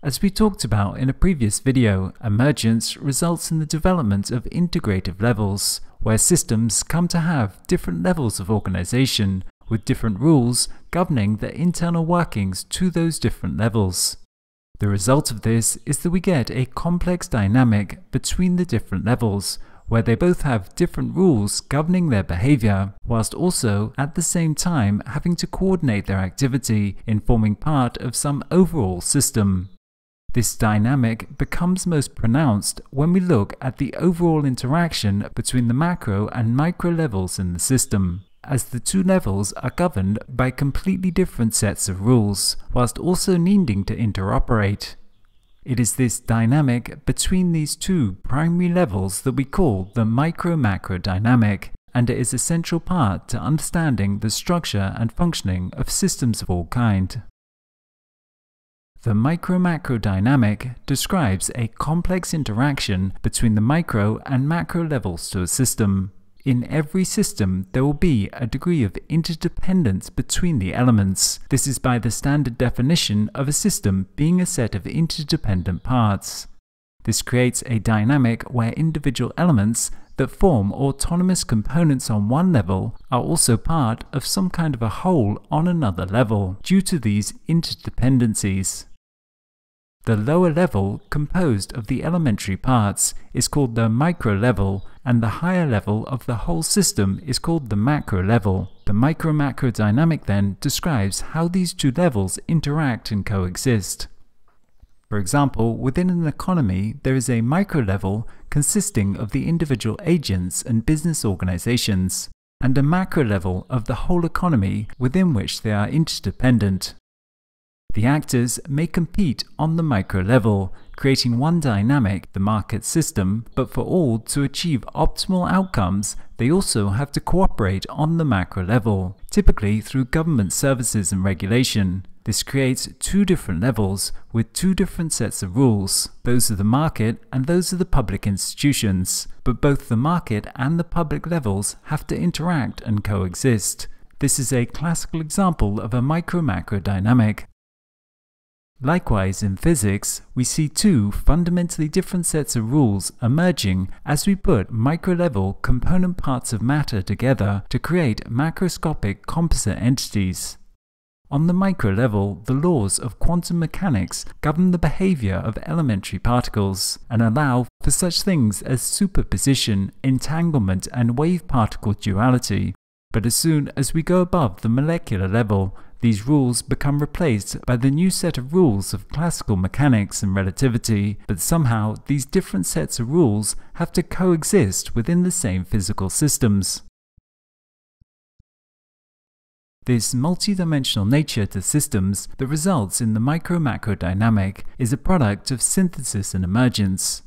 As we talked about in a previous video, emergence results in the development of integrative levels, where systems come to have different levels of organization, with different rules governing the internal workings to those different levels. The result of this is that we get a complex dynamic between the different levels, where they both have different rules governing their behavior, whilst also at the same time having to coordinate their activity in forming part of some overall system. This dynamic becomes most pronounced when we look at the overall interaction between the macro and micro levels in the system, as the two levels are governed by completely different sets of rules, whilst also needing to interoperate. It is this dynamic between these two primary levels that we call the micro-macro dynamic, and it is a central part to understanding the structure and functioning of systems of all kind. The micro-macro dynamic describes a complex interaction between the micro and macro levels to a system. In every system, there will be a degree of interdependence between the elements. This is by the standard definition of a system being a set of interdependent parts. This creates a dynamic where individual elements that form autonomous components on one level are also part of some kind of a whole on another level due to these interdependencies. The lower level, composed of the elementary parts, is called the micro level, and the higher level of the whole system is called the macro level. The micro-macro dynamic then describes how these two levels interact and coexist. For example, within an economy, there is a micro level consisting of the individual agents and business organizations, and a macro level of the whole economy within which they are interdependent. The actors may compete on the micro level, creating one dynamic, the market system, but for all to achieve optimal outcomes, they also have to cooperate on the macro level, typically through government services and regulation. This creates two different levels with two different sets of rules. Those of the market and those of the public institutions. But both the market and the public levels have to interact and coexist. This is a classical example of a micro-macro dynamic. Likewise, in physics, we see two fundamentally different sets of rules emerging as we put micro-level component parts of matter together to create macroscopic composite entities. On the micro level, the laws of quantum mechanics govern the behavior of elementary particles and allow for such things as superposition, entanglement, and wave-particle duality. But as soon as we go above the molecular level, these rules become replaced by the new set of rules of classical mechanics and relativity, but somehow these different sets of rules have to coexist within the same physical systems. This multidimensional nature to systems that results in the micro-macro dynamic is a product of synthesis and emergence.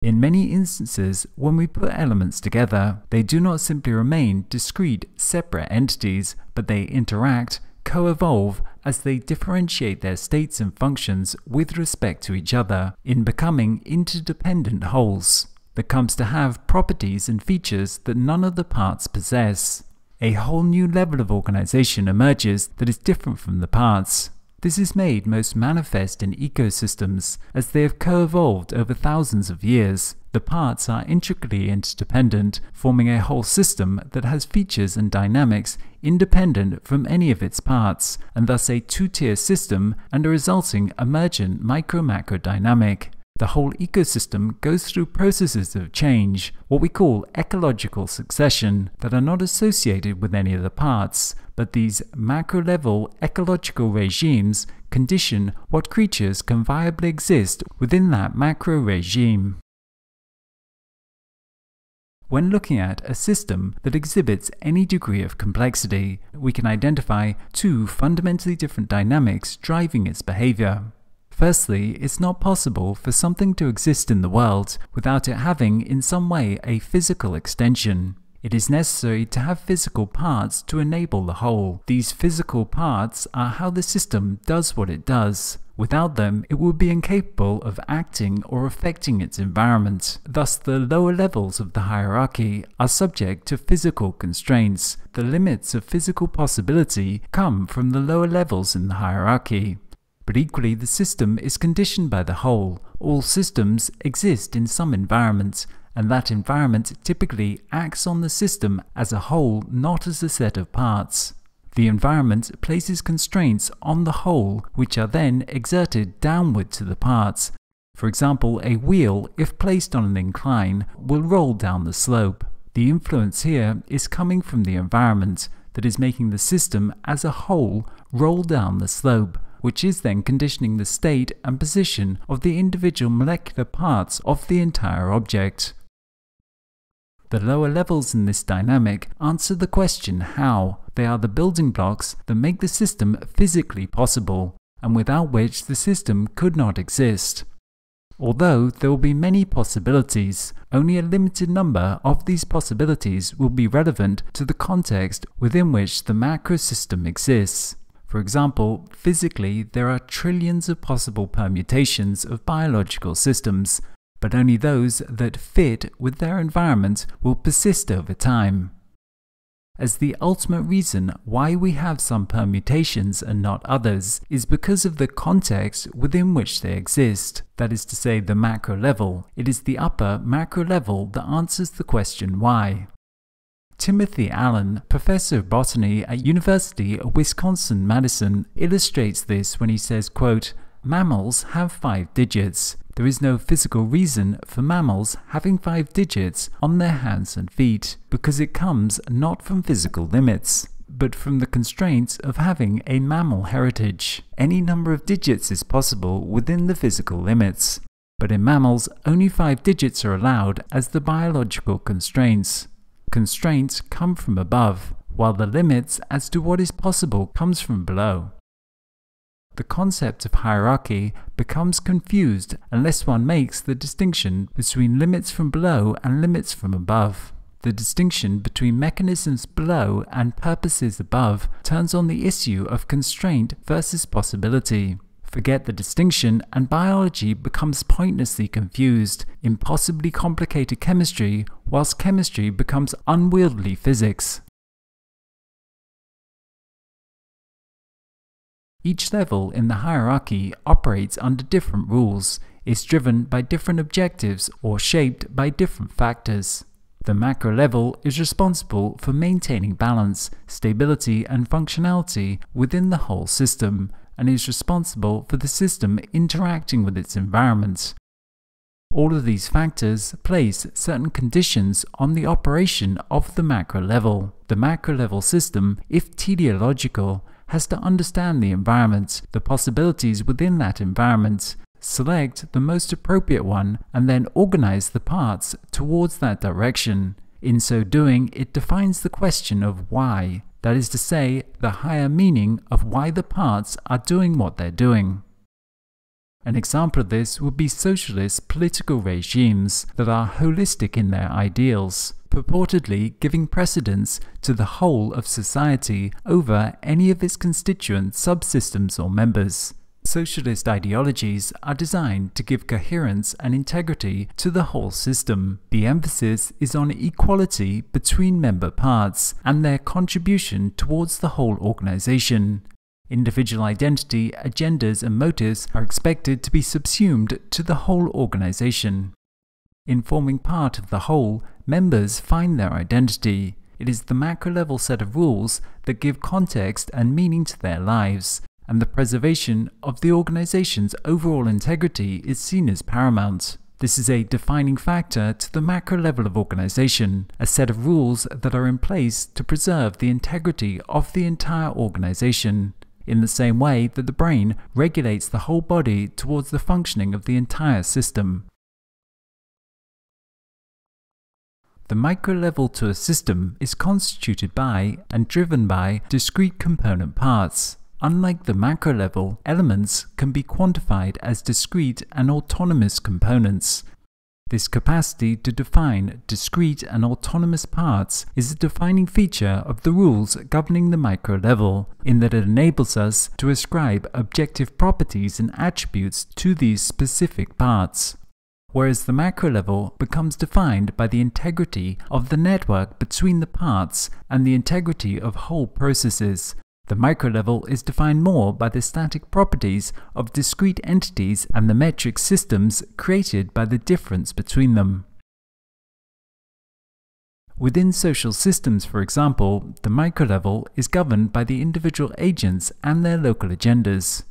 In many instances, when we put elements together, they do not simply remain discrete, separate entities, but they interact, co-evolve as they differentiate their states and functions with respect to each other in becoming interdependent wholes that comes to have properties and features that none of the parts possess. A whole new level of organization emerges that is different from the parts. This is made most manifest in ecosystems as they have co-evolved over thousands of years. The parts are intricately interdependent, forming a whole system that has features and dynamics independent from any of its parts, and thus a two-tier system and a resulting emergent micro-macro dynamic the whole ecosystem goes through processes of change, what we call ecological succession, that are not associated with any of the parts, but these macro-level ecological regimes condition what creatures can viably exist within that macro regime. When looking at a system that exhibits any degree of complexity, we can identify two fundamentally different dynamics driving its behavior. Firstly, it's not possible for something to exist in the world without it having in some way a physical extension. It is necessary to have physical parts to enable the whole. These physical parts are how the system does what it does. Without them, it would be incapable of acting or affecting its environment. Thus, the lower levels of the hierarchy are subject to physical constraints. The limits of physical possibility come from the lower levels in the hierarchy. But equally the system is conditioned by the whole. All systems exist in some environment, and that environment typically acts on the system as a whole, not as a set of parts. The environment places constraints on the whole, which are then exerted downward to the parts. For example, a wheel, if placed on an incline, will roll down the slope. The influence here is coming from the environment that is making the system as a whole roll down the slope which is then conditioning the state and position of the individual molecular parts of the entire object. The lower levels in this dynamic answer the question how. They are the building blocks that make the system physically possible, and without which the system could not exist. Although there will be many possibilities, only a limited number of these possibilities will be relevant to the context within which the macro system exists. For example, physically, there are trillions of possible permutations of biological systems, but only those that fit with their environment will persist over time. As the ultimate reason why we have some permutations and not others is because of the context within which they exist, that is to say, the macro level. It is the upper macro level that answers the question why. Timothy Allen, professor of botany at University of Wisconsin-Madison, illustrates this when he says, quote, Mammals have five digits. There is no physical reason for mammals having five digits on their hands and feet, because it comes not from physical limits, but from the constraints of having a mammal heritage. Any number of digits is possible within the physical limits, but in mammals only five digits are allowed as the biological constraints. Constraints come from above, while the limits as to what is possible comes from below. The concept of hierarchy becomes confused unless one makes the distinction between limits from below and limits from above. The distinction between mechanisms below and purposes above turns on the issue of constraint versus possibility. Forget the distinction, and biology becomes pointlessly confused, impossibly complicated chemistry, whilst chemistry becomes unwieldy physics. Each level in the hierarchy operates under different rules, is driven by different objectives, or shaped by different factors. The macro level is responsible for maintaining balance, stability, and functionality within the whole system, and is responsible for the system interacting with its environment. All of these factors place certain conditions on the operation of the macro level. The macro level system, if teleological, has to understand the environment, the possibilities within that environment, select the most appropriate one, and then organize the parts towards that direction. In so doing, it defines the question of why, that is to say, the higher meaning of why the parts are doing what they're doing. An example of this would be socialist political regimes that are holistic in their ideals, purportedly giving precedence to the whole of society over any of its constituent subsystems or members. Socialist ideologies are designed to give coherence and integrity to the whole system. The emphasis is on equality between member parts and their contribution towards the whole organization. Individual identity, agendas, and motives are expected to be subsumed to the whole organization. In forming part of the whole, members find their identity. It is the macro level set of rules that give context and meaning to their lives, and the preservation of the organization's overall integrity is seen as paramount. This is a defining factor to the macro level of organization, a set of rules that are in place to preserve the integrity of the entire organization, in the same way that the brain regulates the whole body towards the functioning of the entire system. The micro level to a system is constituted by and driven by discrete component parts, Unlike the macro level, elements can be quantified as discrete and autonomous components. This capacity to define discrete and autonomous parts is a defining feature of the rules governing the micro level, in that it enables us to ascribe objective properties and attributes to these specific parts. Whereas the macro level becomes defined by the integrity of the network between the parts and the integrity of whole processes, The micro level is defined more by the static properties of discrete entities and the metric systems created by the difference between them. Within social systems, for example, the micro level is governed by the individual agents and their local agendas.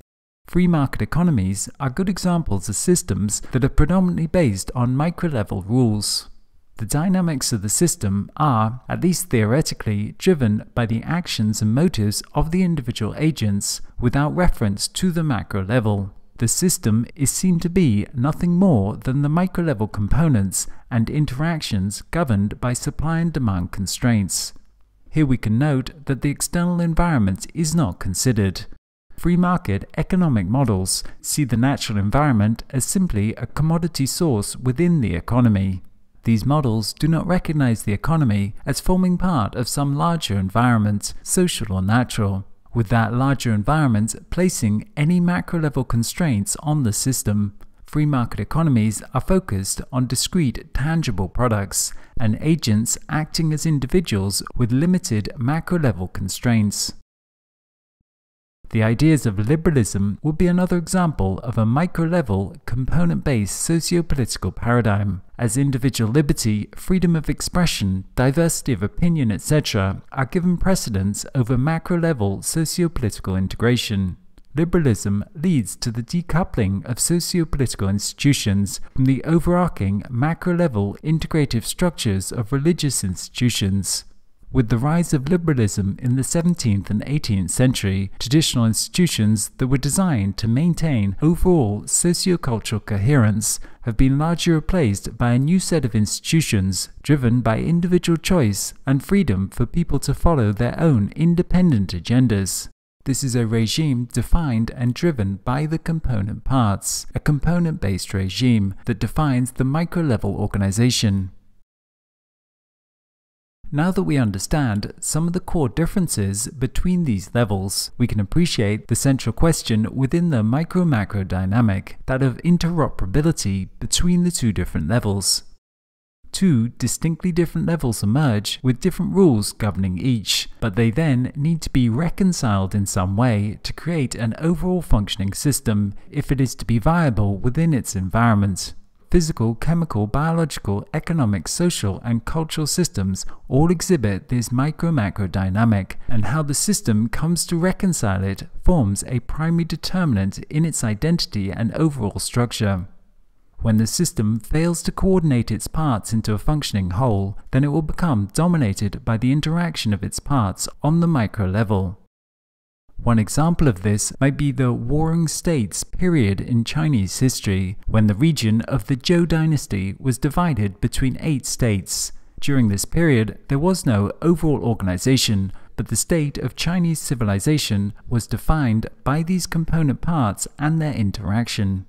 Free market economies are good examples of systems that are predominantly based on micro level rules. The dynamics of the system are, at least theoretically, driven by the actions and motives of the individual agents without reference to the macro level. The system is seen to be nothing more than the micro level components and interactions governed by supply and demand constraints. Here we can note that the external environment is not considered. Free market economic models see the natural environment as simply a commodity source within the economy. These models do not recognize the economy as forming part of some larger environment, social or natural, with that larger environment placing any macro level constraints on the system. Free market economies are focused on discrete, tangible products and agents acting as individuals with limited macro level constraints. The ideas of liberalism would be another example of a micro-level, component-based socio-political paradigm, as individual liberty, freedom of expression, diversity of opinion, etc. are given precedence over macro-level socio-political integration. Liberalism leads to the decoupling of socio-political institutions from the overarching macro-level integrative structures of religious institutions. With the rise of liberalism in the 17th and 18th century, traditional institutions that were designed to maintain overall sociocultural coherence have been largely replaced by a new set of institutions driven by individual choice and freedom for people to follow their own independent agendas. This is a regime defined and driven by the component parts, a component-based regime that defines the micro-level organization. Now that we understand some of the core differences between these levels, we can appreciate the central question within the micro-macro dynamic, that of interoperability between the two different levels. Two distinctly different levels emerge with different rules governing each, but they then need to be reconciled in some way to create an overall functioning system if it is to be viable within its environment physical, chemical, biological, economic, social, and cultural systems all exhibit this micro-macro dynamic, and how the system comes to reconcile it forms a primary determinant in its identity and overall structure. When the system fails to coordinate its parts into a functioning whole, then it will become dominated by the interaction of its parts on the micro level. One example of this might be the Warring States period in Chinese history, when the region of the Zhou dynasty was divided between eight states. During this period, there was no overall organization, but the state of Chinese civilization was defined by these component parts and their interaction.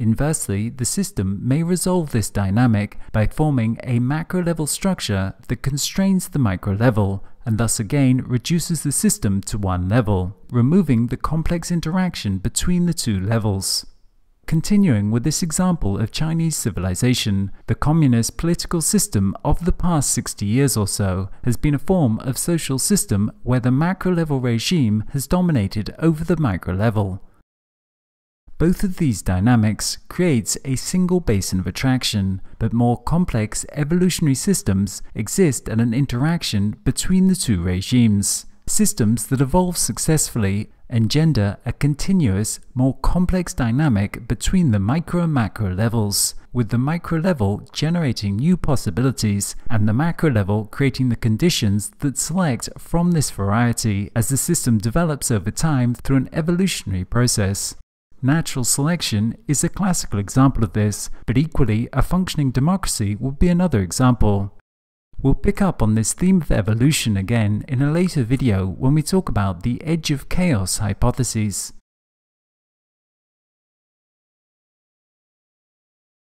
Inversely, the system may resolve this dynamic by forming a macro-level structure that constrains the micro-level, and thus again reduces the system to one level, removing the complex interaction between the two levels. Continuing with this example of Chinese civilization, the communist political system of the past 60 years or so has been a form of social system where the macro-level regime has dominated over the micro-level. Both of these dynamics creates a single basin of attraction, but more complex evolutionary systems exist at an interaction between the two regimes. Systems that evolve successfully engender a continuous, more complex dynamic between the micro and macro levels, with the micro level generating new possibilities and the macro level creating the conditions that select from this variety as the system develops over time through an evolutionary process. Natural selection is a classical example of this, but equally a functioning democracy would be another example. We'll pick up on this theme of evolution again in a later video when we talk about the edge of chaos hypotheses.